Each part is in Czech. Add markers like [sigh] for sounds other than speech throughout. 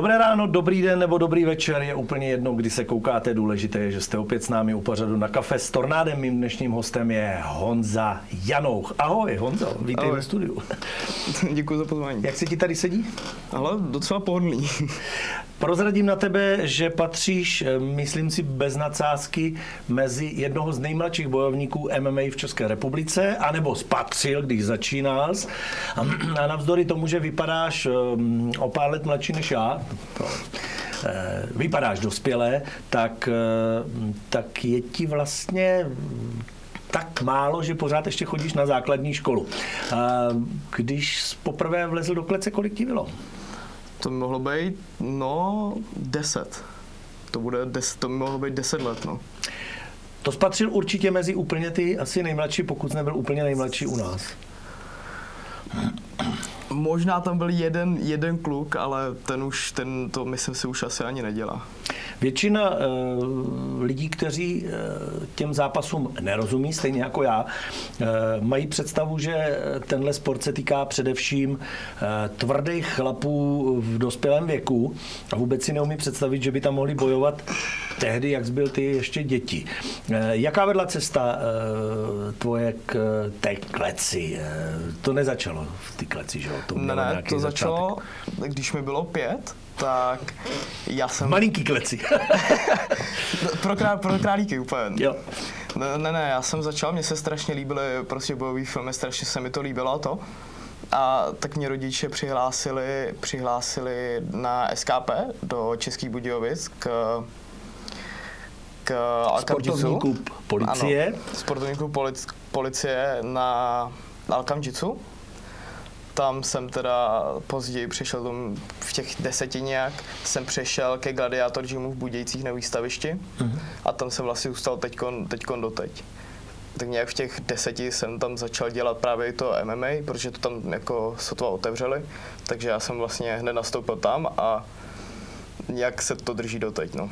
Dobré ráno, dobrý den nebo dobrý večer, je úplně jedno, kdy se koukáte. Důležité je, že jste opět s námi u pořadu na kafe s Tornádem. Mým dnešním hostem je Honza Janouch. Ahoj Honzo, vítej Ahoj. ve studiu. [laughs] Děkuji za pozvání. Jak se ti tady sedí? Ale docela pohodlný. [laughs] Prozradím na tebe, že patříš, eh, myslím si bez nadsázky, mezi jednoho z nejmladších bojovníků MMA v České republice, anebo spatřil, když začínal. A navzdory tomu, že vypadáš eh, o pár let mladší než já, eh, vypadáš dospělé, tak, tak je ti vlastně tak málo, že pořád ještě chodíš na základní školu. Když poprvé vlezl do klece, kolik ti bylo? To by mohlo být, no, 10. To bude, des, to by mohlo být 10 let, no. To spatřil určitě mezi úplně ty asi nejmladší, pokud nebyl úplně nejmladší u nás. Možná tam byl jeden, jeden kluk, ale ten už, ten to myslím si už asi ani nedělá. Většina uh, lidí, kteří uh, těm zápasům nerozumí, stejně jako já, uh, mají představu, že tenhle sport se týká především uh, tvrdých chlapů v dospělém věku a vůbec si neumí představit, že by tam mohli bojovat tehdy, jak byl ty ještě děti. Uh, jaká vedla cesta uh, tvoje k té kleci? Uh, to nezačalo v té kleci, že jo? To Ne, mělo ne, to začátek. začalo, když mi bylo pět, tak já jsem... Malinký kleci. [laughs] pro, král, pro králíky úplně. jo. Ne, ne, ne, já jsem začal, mně se strašně líbily prostě bojové filmy, strašně se mi to líbilo a to. A tak mě rodiče přihlásili, přihlásili na SKP do Českých Budějovic k k Sportovní Alcam klub policie. Ano, sportovní klub polic, policie na Alcam Jitsu. Tam jsem teda později přešel tomu, v těch deseti nějak, jsem přešel ke Gladiator Gymu v Budějcích na výstavišti Mhm. a tam jsem vlastně zůstal teďkon, teďkon doteď. Tak nějak v těch deseti jsem tam začal dělat právě to MMA, protože to tam jako sotva otevřeli, takže já jsem vlastně hned nastoupil tam a nějak se to drží doteď, no.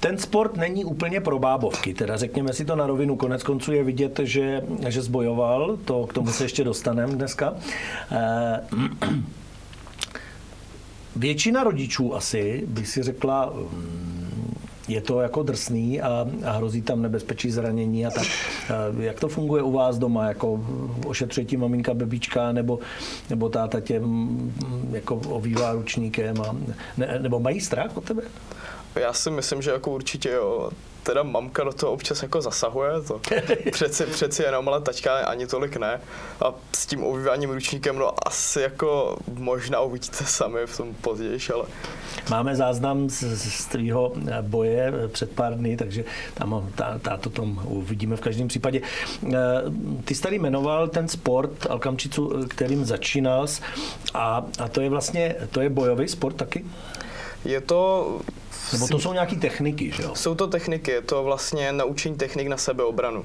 Ten sport není úplně pro bábovky, teda řekněme si to na rovinu. Konec konců je vidět, že, že zbojoval, to, k tomu se ještě dostaneme dneska. Eh, Většina rodičů asi by si řekla, mm, je to jako drsný a, a hrozí tam nebezpečí zranění a tak. Eh, Jak to funguje u vás doma? Jako ošetřuje ti maminka bebička nebo, nebo táta tě mm, jako ovývá ručníkem? A, ne, nebo mají strach od tebe? Já si myslím, že jako určitě jo. Teda mamka do toho občas jako zasahuje, to [laughs] přeci, přeci jenom, ale taťka ani tolik ne. A s tím ovýváním ručníkem, no asi jako možná uvidíte sami v tom později, ale Máme záznam z, z tvýho boje před pár dny, takže tam tá, tá, to tom uvidíme v každém případě. Eh, Ty jsi tady jmenoval ten sport Alkamčicu, kterým začínal a, a to je vlastně, to je bojový sport taky? je to... Nebo to jsou nějaké techniky, že jo? Jsou to techniky, je to vlastně naučení technik na sebeobranu.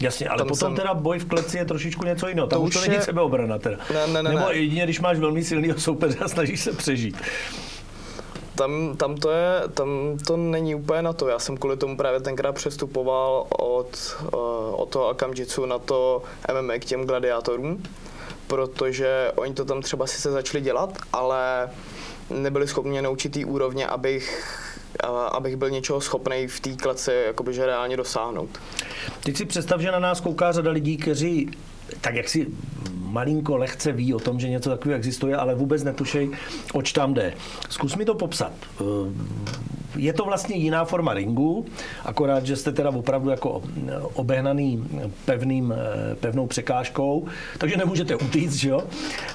Jasně, ale Tam potom jsem- teda boj v kleci je trošičku něco jiného. Tam To už to není je- sebeobrana teda. Ne, ne, ne, Nebo ne. jedině, když máš velmi silného soupeře a snažíš se přežít. Tam, tam, to je, tam to není úplně na to. Já jsem kvůli tomu právě tenkrát přestupoval od, uh, od toho Akamjitsu na to MMA k těm gladiátorům, protože oni to tam třeba sice začali dělat, ale nebyli schopni mě naučit té úrovně, abych, abych byl něčeho schopný v té kleci jakoby, že reálně dosáhnout. Teď si představ, že na nás kouká řada lidí, kteří tak jak si malinko lehce ví o tom, že něco takového existuje, ale vůbec netušej, oč tam jde. Zkus mi to popsat. Je to vlastně jiná forma ringu, akorát, že jste teda opravdu jako obehnaný pevným, eh, pevnou překážkou, takže nemůžete utíct, že jo?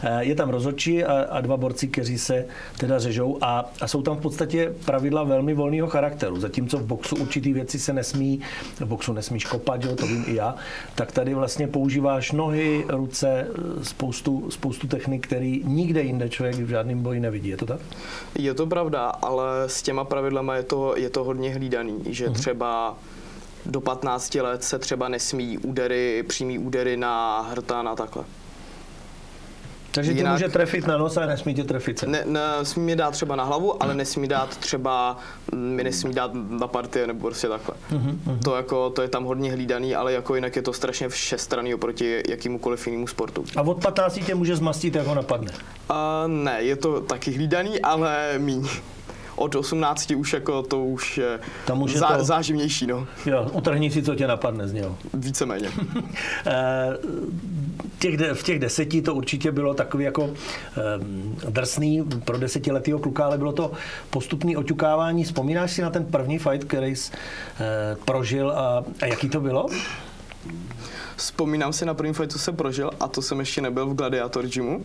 Eh, Je tam rozhodčí a, a dva borci, kteří se teda řežou a, a jsou tam v podstatě pravidla velmi volného charakteru. Zatímco v boxu určitý věci se nesmí, v boxu nesmíš kopat, jo, to vím i já, tak tady vlastně používáš nohy, ruce, eh, spoustu, spoustu technik, který nikde jinde člověk v žádném boji nevidí. Je to tak? Je to pravda, ale s těma pravidlama je to, je to hodně hlídaný, že třeba do 15 let se třeba nesmí údery, přímý údery na hrtán a takhle. Takže Jinak- ty může trefit na nos a nesmí tě trefit sem. Ne, ne, smí mi dát třeba na hlavu, ale nesmí dát třeba, mm, mi nesmí dát na partie nebo prostě takhle. To, jako, to je tam hodně hlídaný, ale jako jinak je to strašně všestranný oproti jakýmukoliv jinému sportu. A od 15 tě může zmastit, jak ho napadne. A ne, je to taky hlídaný, ale míň. Od 18 už jako to už je, Tam už je zá, to- záživnější, no. Jo, utrhni si, co tě napadne z něho. Víceméně. [laughs] Eh, těch, v těch deseti to určitě bylo takový jako eh, drsný pro desetiletýho kluka, ale bylo to postupný oťukávání. Vzpomínáš si na ten první fight, který jsi eh, prožil a, a jaký to bylo? Vzpomínám si na první fight, co jsem prožil, a to jsem ještě nebyl v Gladiator Gymu.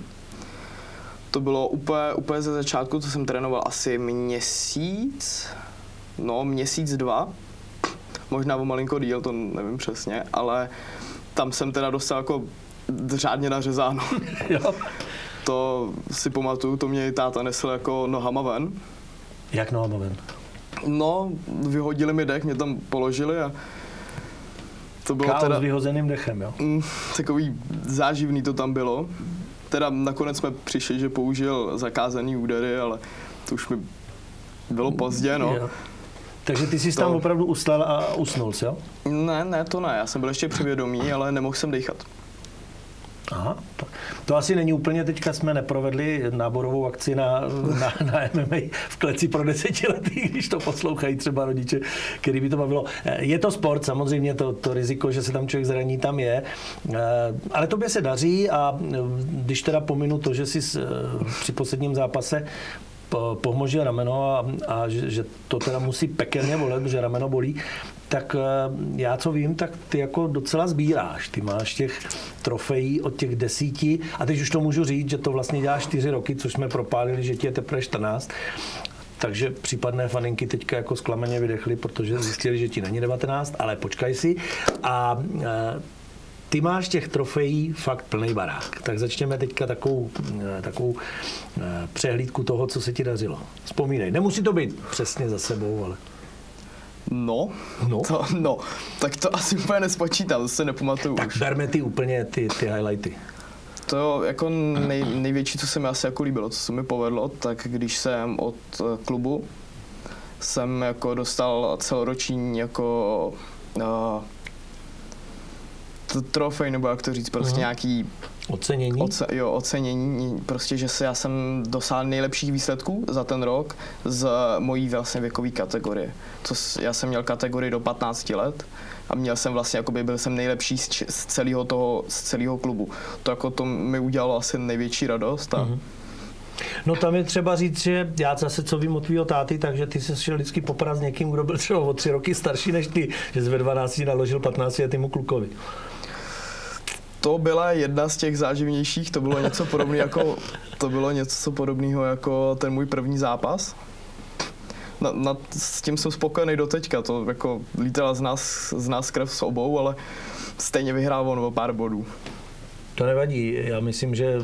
To bylo úplně, úplně ze začátku, co jsem trénoval asi měsíc, no měsíc, dva, možná o malinko díl, to nevím přesně, ale tam jsem teda dostal jako řádně nařezáno. [laughs] jo. To si pamatuju, to mě i táta nesl jako nohama ven. Jak nohama ven? No, vyhodili mi dech, mě tam položili a to bylo Káo teda... s vyhozeným dechem, jo? Mm, takový záživný to tam bylo. Teda nakonec jsme přišli, že použil zakázaný údery, ale to už mi bylo pozdě, no. Jo. Takže ty jsi To- tam opravdu ustal a usnul, jsi, jo? Ne, ne, to ne, já jsem byl ještě přivědomý, ale nemohl jsem dýchat. Aha, to, to asi není úplně, teďka jsme neprovedli náborovou akci na, na, na MMA v kleci pro desetiletí, když to poslouchají třeba rodiče, který by to bavilo. Eh, Je to sport, samozřejmě to, to riziko, že se tam člověk zraní, tam je, Eh, ale tobě se daří a eh, když teda pominu to, že jsi při posledním zápase po- pohmožil rameno a, a že, že to teda musí pekelně bolet, že rameno bolí, tak eh, já co vím, tak ty jako docela sbíráš. Ty máš těch trofejí od těch desíti a teď už to můžu říct, že to vlastně děláš čtyři roky, což jsme propálili, že ti je teprve 14. Takže případné faninky teďka jako zklameně vydechly, protože zjistili, že ti není 19, ale počkaj si. A eh, ty máš těch trofejí fakt plný barák. Tak začněme teďka takovou, eh, takovou eh, přehlídku toho, co se ti dařilo. Vzpomínej. Nemusí to být přesně za sebou, ale... No, No. To, no, tak to asi úplně nespočítám, to se nepamatuju Tak už. berme ty úplně ty, ty highlighty. To jako nej, největší, co se mi asi jako líbilo, co se mi povedlo, tak když jsem od eh, klubu jsem jako dostal celoroční jako uh, trofej, nebo jak to říct, prostě Mhm. nějaký Ocenění? oce, jo, ocenění, prostě, že se já jsem dosáhl nejlepších výsledků za ten rok z mojí vlastně věkové kategorie. Co, já jsem měl kategorii do 15 let a měl jsem vlastně, jakoby byl jsem nejlepší z, z celého toho, z celého klubu. To jako to mi udělalo asi největší radost a Mhm. No tam je třeba říct, že já zase co vím od tvýho táty, takže ty se šel vždycky poprat s někým, kdo byl třeba o tři roky starší než ty, že jsi ve 12 naložil 15 letýmu klukovi. To byla jedna z těch záživnějších, to bylo něco podobného jako, to bylo něco podobného jako ten můj první zápas. Na, na, s tím jsem spokojený do teďka, to jako lítala z nás, z nás krev s obou, ale stejně vyhrál on o pár bodů. To nevadí. Já myslím, že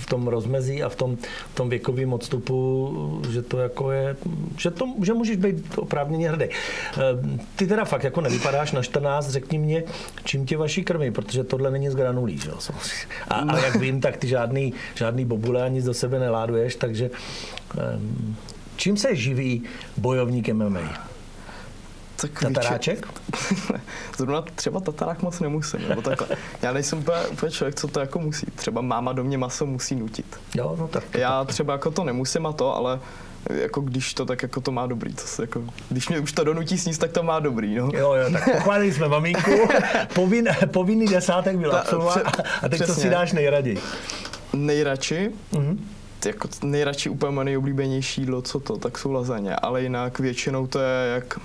v tom rozmezí a v tom, v tom věkovém odstupu, že to jako je, že, to, že můžeš být oprávněně hrdý. Eh, Ty teda fakt jako nevypadáš na 14, řekni mě, čím tě vaší krví, protože tohle není z granulí, že. A, a jak vím, tak ty žádný, žádný bobule ani do sebe neláduješ, takže em, čím se živí bojovník MMA? Tak Tataráček? [laughs] Zrovna třeba tatarák moc nemusím, nebo takhle. Já nejsem úplně, úplně člověk, co to jako musí. Třeba máma do mě maso musí nutit. Jo, no tak. to- Já třeba jako to nemusím a to, ale jako když to, tak jako to má dobrý. To se jako, když mě už to donutí sníst, tak to má dobrý, no. Jo, jo, tak pochválili jsme maminku, [laughs] Povin, povinný desátek byl absolvován a teď co si přesně. dáš nejraději? Nejradši, Mhm. jako nejradši úplně moje nejoblíbenější jídlo, co to, tak jsou lazaně, ale jinak většinou to je jak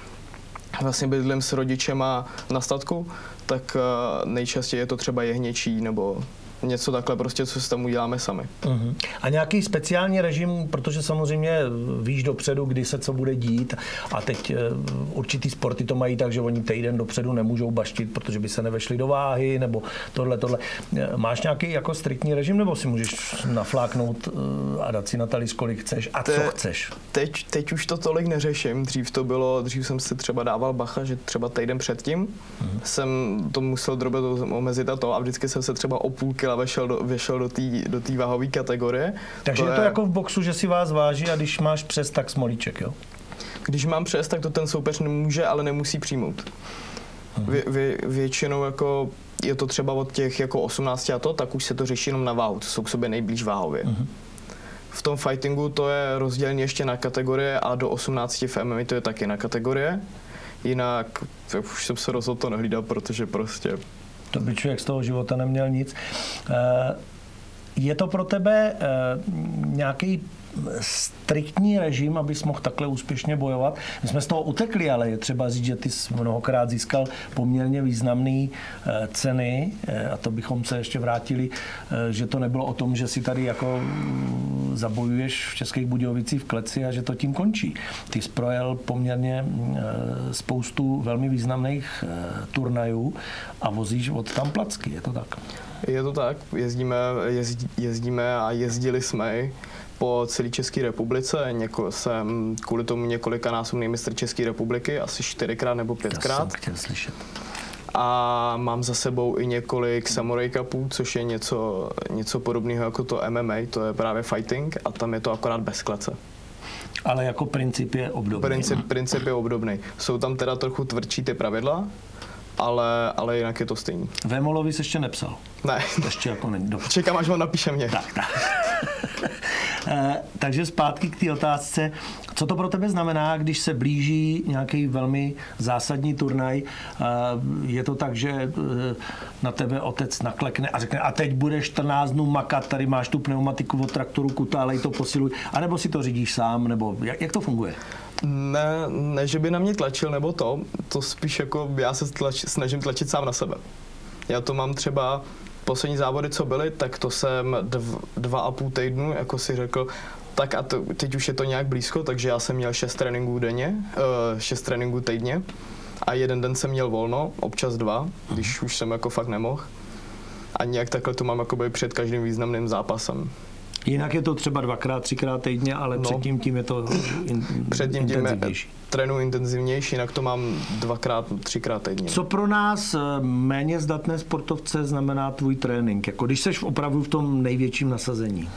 vlastně bydlím s rodičema na statku, tak eh, nejčastěji je to třeba jehněčí nebo něco takhle prostě, co si tam uděláme sami. Mhm. A nějaký speciální režim, protože samozřejmě víš dopředu, kdy se co bude dít a teď eh, určitý sporty to mají tak, že oni týden dopředu nemůžou baštit, protože by se nevešli do váhy nebo tohle, tohle. Eh, Máš nějaký jako striktní režim nebo si můžeš nafláknout eh, a dát si na talis, kolik chceš a To co chceš? Teď, teď už to tolik neřeším, dřív to bylo, dřív jsem si třeba dával bacha, že třeba týden předtím jsem to musel drobě omezit a to a vždycky jsem se třeba o půl kila a vešel do, vešel do té do tý váhové kategorie. Takže to je to jako v boxu, že si vás váží a když máš přes, tak smolíček, jo? Když mám přes, tak to ten soupeř nemůže, ale nemusí přijmout. Vě, vě, většinou jako je to třeba od těch jako 18 a to, tak už se to řeší jenom na váhu, to jsou k sobě nejblíž váhově. Uh-huh. V tom fightingu to je rozdělené ještě na kategorie a do 18 v MMA to je taky na kategorie. Jinak už jsem se rozhodl to nehlídat, protože prostě... To by člověk z toho života neměl nic. Eh, je to pro tebe eh, nějaký striktní režim, abys mohl takhle úspěšně bojovat. My jsme z toho utekli, ale je třeba říct, že ty jsi mnohokrát získal poměrně významné eh, ceny a to bychom se ještě vrátili, že to nebylo o tom, že si tady jako mm, zabojuješ v Českých Budějovicích v kleci a že to tím končí. Ty jsi projel poměrně spoustu velmi významných turnajů a vozíš od tam placky, je to tak? Je to tak, jezdíme, jezdí, jezdíme a jezdili jsme po celé České republice. Něko, jsem kvůli tomu několika násobný mistr České republiky, asi čtyřikrát nebo pětkrát. To jsem chtěl slyšet. A mám za sebou i několik Samurai Cupů, což je něco, něco podobného jako to MMA, to je právě fighting a tam je to akorát bez klece. Ale jako princip je obdobný. Princip, princip je obdobný. Jsou tam teda trochu tvrdší ty pravidla, ale, ale jinak je to stejný. Vémolovi se ještě nepsal? Ne. Ještě jako není. Dobře. Čekám, až on napíše mě. Tak, tak. Eh, takže zpátky k té otázce. Co to pro tebe znamená, když se blíží nějaký velmi zásadní turnaj? Eh, je to tak, že eh, na tebe otec naklekne a řekne, a teď budeš 14 dnů makat, tady máš tu pneumatiku od traktoru, kutálej to posiluj, a nebo si to řídíš sám, nebo jak, jak to funguje? Ne, ne, že by na mě tlačil nebo to, to spíš jako já se tlač, snažím tlačit sám na sebe. Já to mám třeba poslední závody, co byly, tak to jsem dv, dva a půl týdnu, jako si řekl, tak a to, teď už je to nějak blízko, takže já jsem měl šest tréninků denně, uh, šest tréninků týdně a jeden den jsem měl volno, občas dva, když už jsem jako fakt nemohl. A nějak takhle to mám jako před každým významným zápasem. Jinak je to třeba dvakrát, třikrát týdně, ale no, předtím tím je to in, předtím tím je trénu intenzivnější, jinak to mám dvakrát, třikrát týdně. Co pro nás eh, méně zdatné sportovce znamená tvůj trénink? Jako když seš opravdu v tom největším nasazení?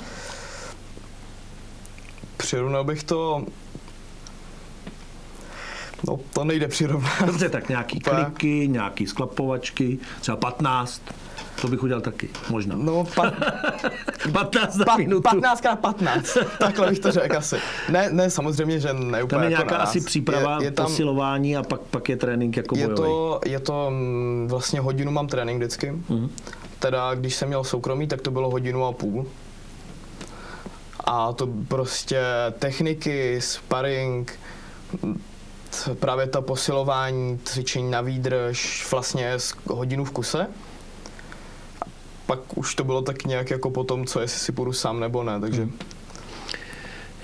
Přirovnal bych to No, to nejde přirovnat. Dobře, tak nějaký kliky, nějaký sklapovačky, třeba 15. To bych udělal taky, možná. No, pa, [laughs] 15 za pa, minutu. 15 krát 15, takhle bych to řekl asi. Ne, ne, samozřejmě, že ne úplně Tam je jako nějaká asi příprava, je, je tam, posilování a pak, pak je trénink jako je to, je to mm, vlastně hodinu mám trénink vždycky. Mm-hmm. Teda, když jsem měl soukromí, tak to bylo hodinu a půl. A to prostě techniky, sparring, právě ta posilování, cvičení na výdrž, vlastně hodinu v kuse pak už to bylo tak nějak jako potom, co jestli si půjdu sám nebo ne, takže... Hmm.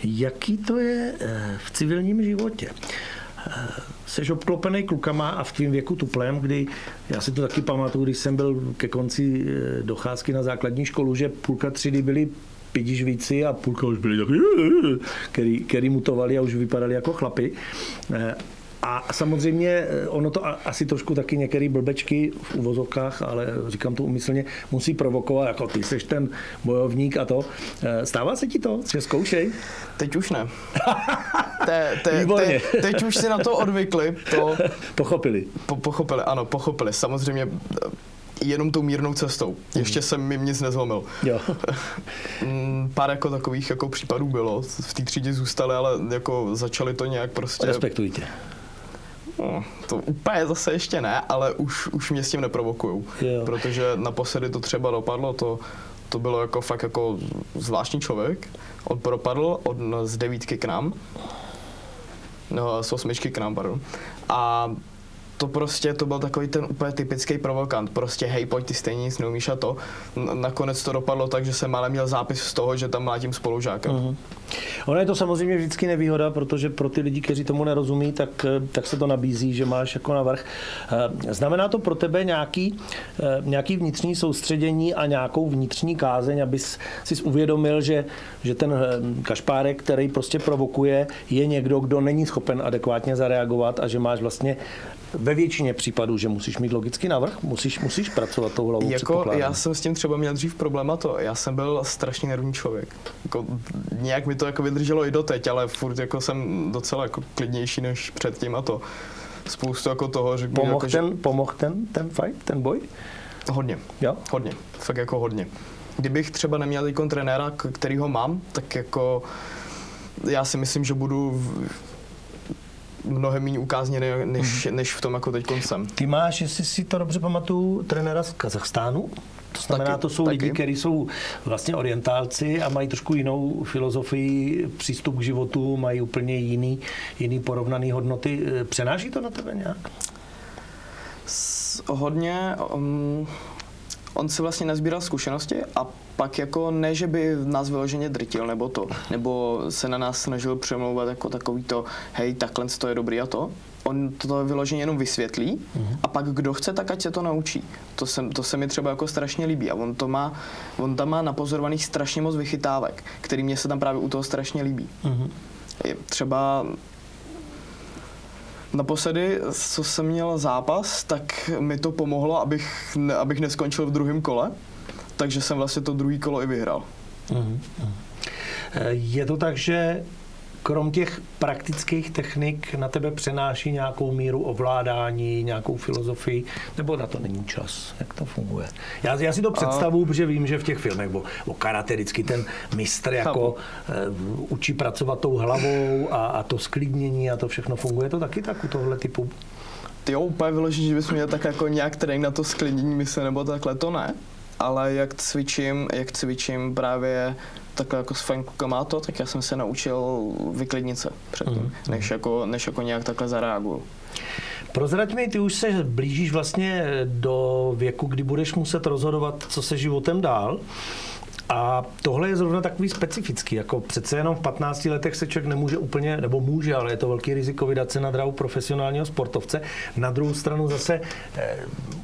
Jaký to je eh, v civilním životě? Jsi eh, obklopený klukama a v tvém věku tuplem, kdy já si to taky pamatuju, když jsem byl ke konci eh, docházky na základní školu, že půlka třídy byli pidižvíci a půlka už byli taky, který, který mutovali a už vypadali jako chlapy. A samozřejmě eh, ono to asi trošku taky některé blbečky v uvozovkách, ale říkám to umyslně, musí provokovat, jako ty seš ten bojovník a to. Eh, stává se ti to, že zkoušej? Teď už ne. [laughs] te, te, te, teď už si na to odvykli. To [laughs] pochopili. Po, pochopili, ano, pochopili. Samozřejmě eh, jenom tou mírnou cestou. Ještě jsem jim nic nezlomil. Jo. [laughs] Mm, pár jako takových jako případů bylo. V té třídě zůstali, ale jako začali to nějak prostě... Respektujte. No, to úplně zase ještě ne, ale už, už mě s tím neprovokujou. Protože naposledy to třeba dopadlo, to, to bylo jako fakt jako zvláštní člověk. On propadl od, z devítky k nám. No, z osmičky k nám, pardon. A to prostě, to byl takový ten úplně typický provokant. Prostě hej, pojď, ty stejně nic neumíš a to. Nakonec to dopadlo tak, že jsem ale měl zápis z toho, že tam mlátím spolužáka. Uh-huh. Ono je to samozřejmě vždycky nevýhoda, protože pro ty lidi, kteří tomu nerozumí, tak, tak se to nabízí, že máš jako navrh. Eh, znamená to pro tebe nějaký, eh, nějaký vnitřní soustředění a nějakou vnitřní kázeň, abys si uvědomil, že, že ten eh, kašpárek, který prostě provokuje, je někdo, kdo není schopen adekvátně zareagovat a že máš vlastně ve většině případů, že musíš mít logický návrh, musíš, musíš pracovat tou hlavou. Jako, já jsem s tím třeba měl dřív problém a to, já jsem byl strašně nervní člověk. Jako, nějak mi to jako vydrželo i doteď, ale furt jako jsem docela jako klidnější než předtím a to. Spoustu jako toho, že... Pomohl jako, ten, že... pomohl ten, ten fight, ten boj? Hodně. Jo? Hodně. Fakt jako hodně. Kdybych třeba neměl jako trenéra, který ho mám, tak jako já si myslím, že budu mnohem méně ukázněný, než, mm. než v tom jako teď koncem. Ty máš, jestli si to dobře pamatuju, trenéra z Kazachstánu? To znamená, taky, to jsou taky. lidi, kteří jsou vlastně orientálci a mají trošku jinou filozofii, přístup k životu, mají úplně jiný, jiný porovnaný hodnoty. Přenáší to na tebe nějak? S, hodně. Um, on si vlastně nazbíral zkušenosti a pak jako ne, že by nás vyloženě drtil nebo to, nebo se na nás snažil přemlouvat jako takový to, hej, takhle to je dobrý a to. On to vyloženě jenom vysvětlí mm-hmm. a pak kdo chce, tak ať se to naučí. To se, to se mi třeba jako strašně líbí a on to má, on tam má napozorovaných strašně moc vychytávek, který mě se tam právě u toho strašně líbí. Mm-hmm. Třeba Naposledy, co jsem měl zápas, tak mi to pomohlo, abych, ne, abych neskončil v druhém kole, takže jsem vlastně to druhý kolo i vyhrál. Uh-huh. Je to tak, že krom těch praktických technik na tebe přenáší nějakou míru ovládání, nějakou filozofii, nebo na to není čas? Jak to funguje? Já, já si to představuju, protože vím, že v těch filmech o, o karate vždycky ten mistr jako uh, učí pracovat tou hlavou a, a to sklidnění a to všechno funguje. To taky tak u tohle typu ty jo, úplně vyložit, že bys měl tak jako nějak trénink na to sklidnění mysle nebo takhle, to ne. Ale jak cvičím, jak cvičím právě takhle jako s fajn klukama to, tak já jsem se naučil vyklidnit se předtím, mm. než, jako, než jako nějak takhle zareaguju. Prozrať mi, ty už se blížíš vlastně do věku, kdy budeš muset rozhodovat, co se životem dál. A tohle je zrovna takový specifický, jako přece jenom v 15 letech se člověk nemůže úplně, nebo může, ale je to velký riziko vydat se na drahu profesionálního sportovce. Na druhou stranu zase e,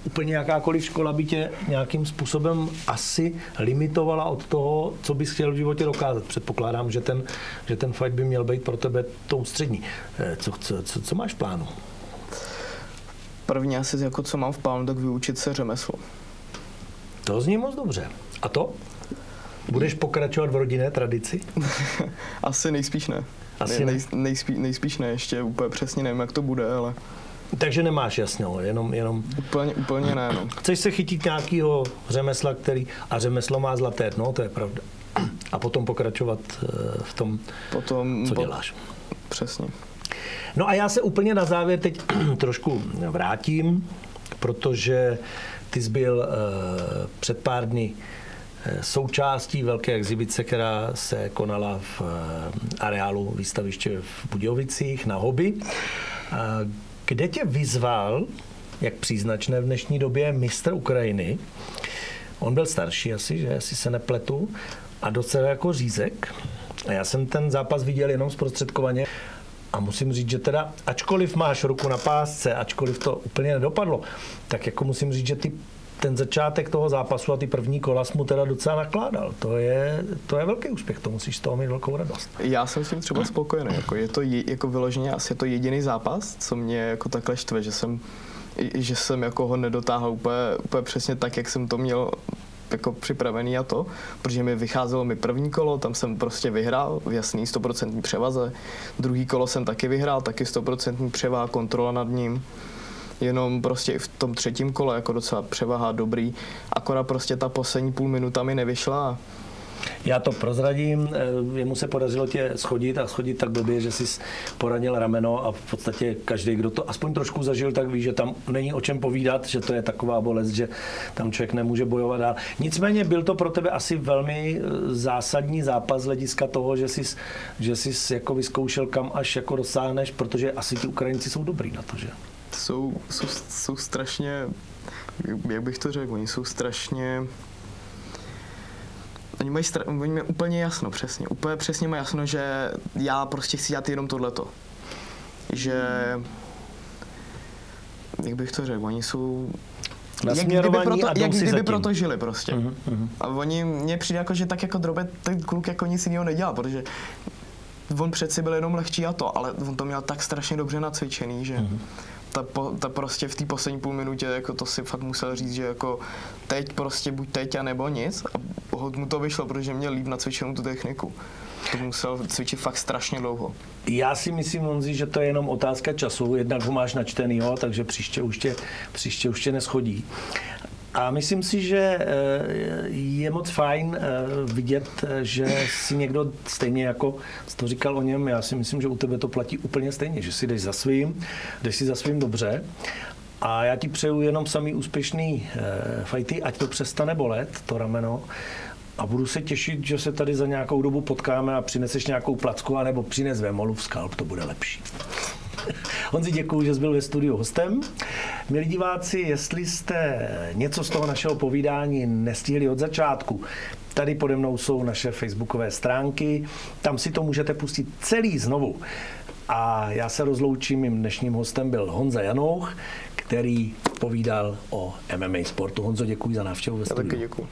úplně jakákoliv škola by tě nějakým způsobem asi limitovala od toho, co bys chtěl v životě dokázat. Předpokládám, že ten, že ten fight by měl být pro tebe tou střední. E, co, co, co, co máš v plánu? První asi jako co mám v plánu, tak vyučit se řemeslo. To zní moc dobře. A to? Budeš pokračovat v rodinné tradici? [laughs] Asi nejspíš ne. Asi ne, nej, nejspíš, nejspíš ne, ještě úplně přesně nevím, jak to bude, ale... Takže nemáš jasno, jenom... jenom... Úplně, úplně ne, no. Chceš se chytit nějakého řemesla, který... A řemeslo má zlaté no, to je pravda. [clears throat] A potom pokračovat eh, v tom, potom, co děláš. Přesně. No a já se úplně na závěr teď [clears throat] trošku vrátím, protože ty jsi byl uh, před pár dny součástí velké exibice, která se konala v eh, areálu výstaviště v Budějovicích na hobby, kde tě vyzval, jak příznačné v dnešní době, mistr Ukrajiny. On byl starší asi, že asi se nepletu, a docela jako řízek. A já jsem ten zápas viděl jenom zprostředkovaně a musím říct, že teda, ačkoliv máš ruku na pásce, ačkoliv to úplně nedopadlo, tak jako musím říct, že ty ten začátek toho zápasu a ty první kola mu teda docela nakládal. To je, to je velký úspěch, to musíš z toho mít velkou radost. Já jsem s tím třeba spokojený. Jako je to je, jako vyloženě asi je to jediný zápas, co mě jako takhle štve, že jsem, že jsem jako ho nedotáhl úplně, úplně přesně tak, jak jsem to měl jako připravený a to, protože mi vycházelo mi první kolo, tam jsem prostě vyhrál v jasný 100% převaze. Druhý kolo jsem taky vyhrál, taky 100% převaha, kontrola nad ním jenom prostě v tom třetím kole jako docela převaha dobrý, akorát prostě ta poslední půl minuta mi nevyšla já to prozradím, eh, jemu se podařilo tě schodit a schodit tak blbě, že jsi poranil rameno a v podstatě každý, kdo to aspoň trošku zažil, tak ví, že tam není o čem povídat, že to je taková bolest, že tam člověk nemůže bojovat dál. Nicméně byl to pro tebe asi velmi eh, zásadní zápas z hlediska toho, že jsi, že jsi jako vyzkoušel, kam až jako dosáhneš, protože asi ti Ukrajinci jsou dobrý na to, že? Jsou, jsou, jsou strašně, jak bych to řekl, oni jsou strašně Oni mají, stra- oni mají úplně jasno, přesně. Úplně přesně mají jasno, že já prostě chci dělat jenom tohleto. Že... Jak bych to řekl, oni jsou... Jak kdyby, proto, jak kdyby proto žili prostě. Mhm, mhm. A oni, mně přijde jako, že tak jako drobe, ten kluk jako nic jiného nedělá, protože on přeci byl jenom lehčí a to, ale on to měl tak strašně dobře nacvičený, že Mhm. Ta, po, ta prostě v té poslední půl minutě jako to si fakt musel říct, že jako teď prostě buď teď a nebo nic a hod mu to vyšlo, protože měl líp nacvičenou tu techniku. To musel cvičit fakt strašně dlouho. Já si myslím, Honzi, že to je jenom otázka času. Jednak ho máš načtenýho, takže příště už tě, příště už tě neschodí. A myslím si, že eh, je moc fajn eh, vidět, eh, že si někdo stejně jako jsi to říkal o něm, já si myslím, že u tebe to platí úplně stejně, že si jdeš za svým, jdeš si za svým dobře. A já ti přeju jenom samý úspěšný fajty, ať to přestane bolet, to rameno. A budu se těšit, že se tady za nějakou dobu potkáme a přineseš nějakou placku, anebo přines Vemolu v skalp, to bude lepší. Honzi, děkuji, že jsi byl ve studiu hostem. Milí diváci, jestli jste něco z toho našeho povídání nestihli od začátku, tady pode mnou jsou naše facebookové stránky, tam si to můžete pustit celý znovu. A já se rozloučím, mým dnešním hostem byl Honza Janouch, který povídal o MMA sportu. Honzo, děkuji za návštěvu ve Já studiu. taky děkuji.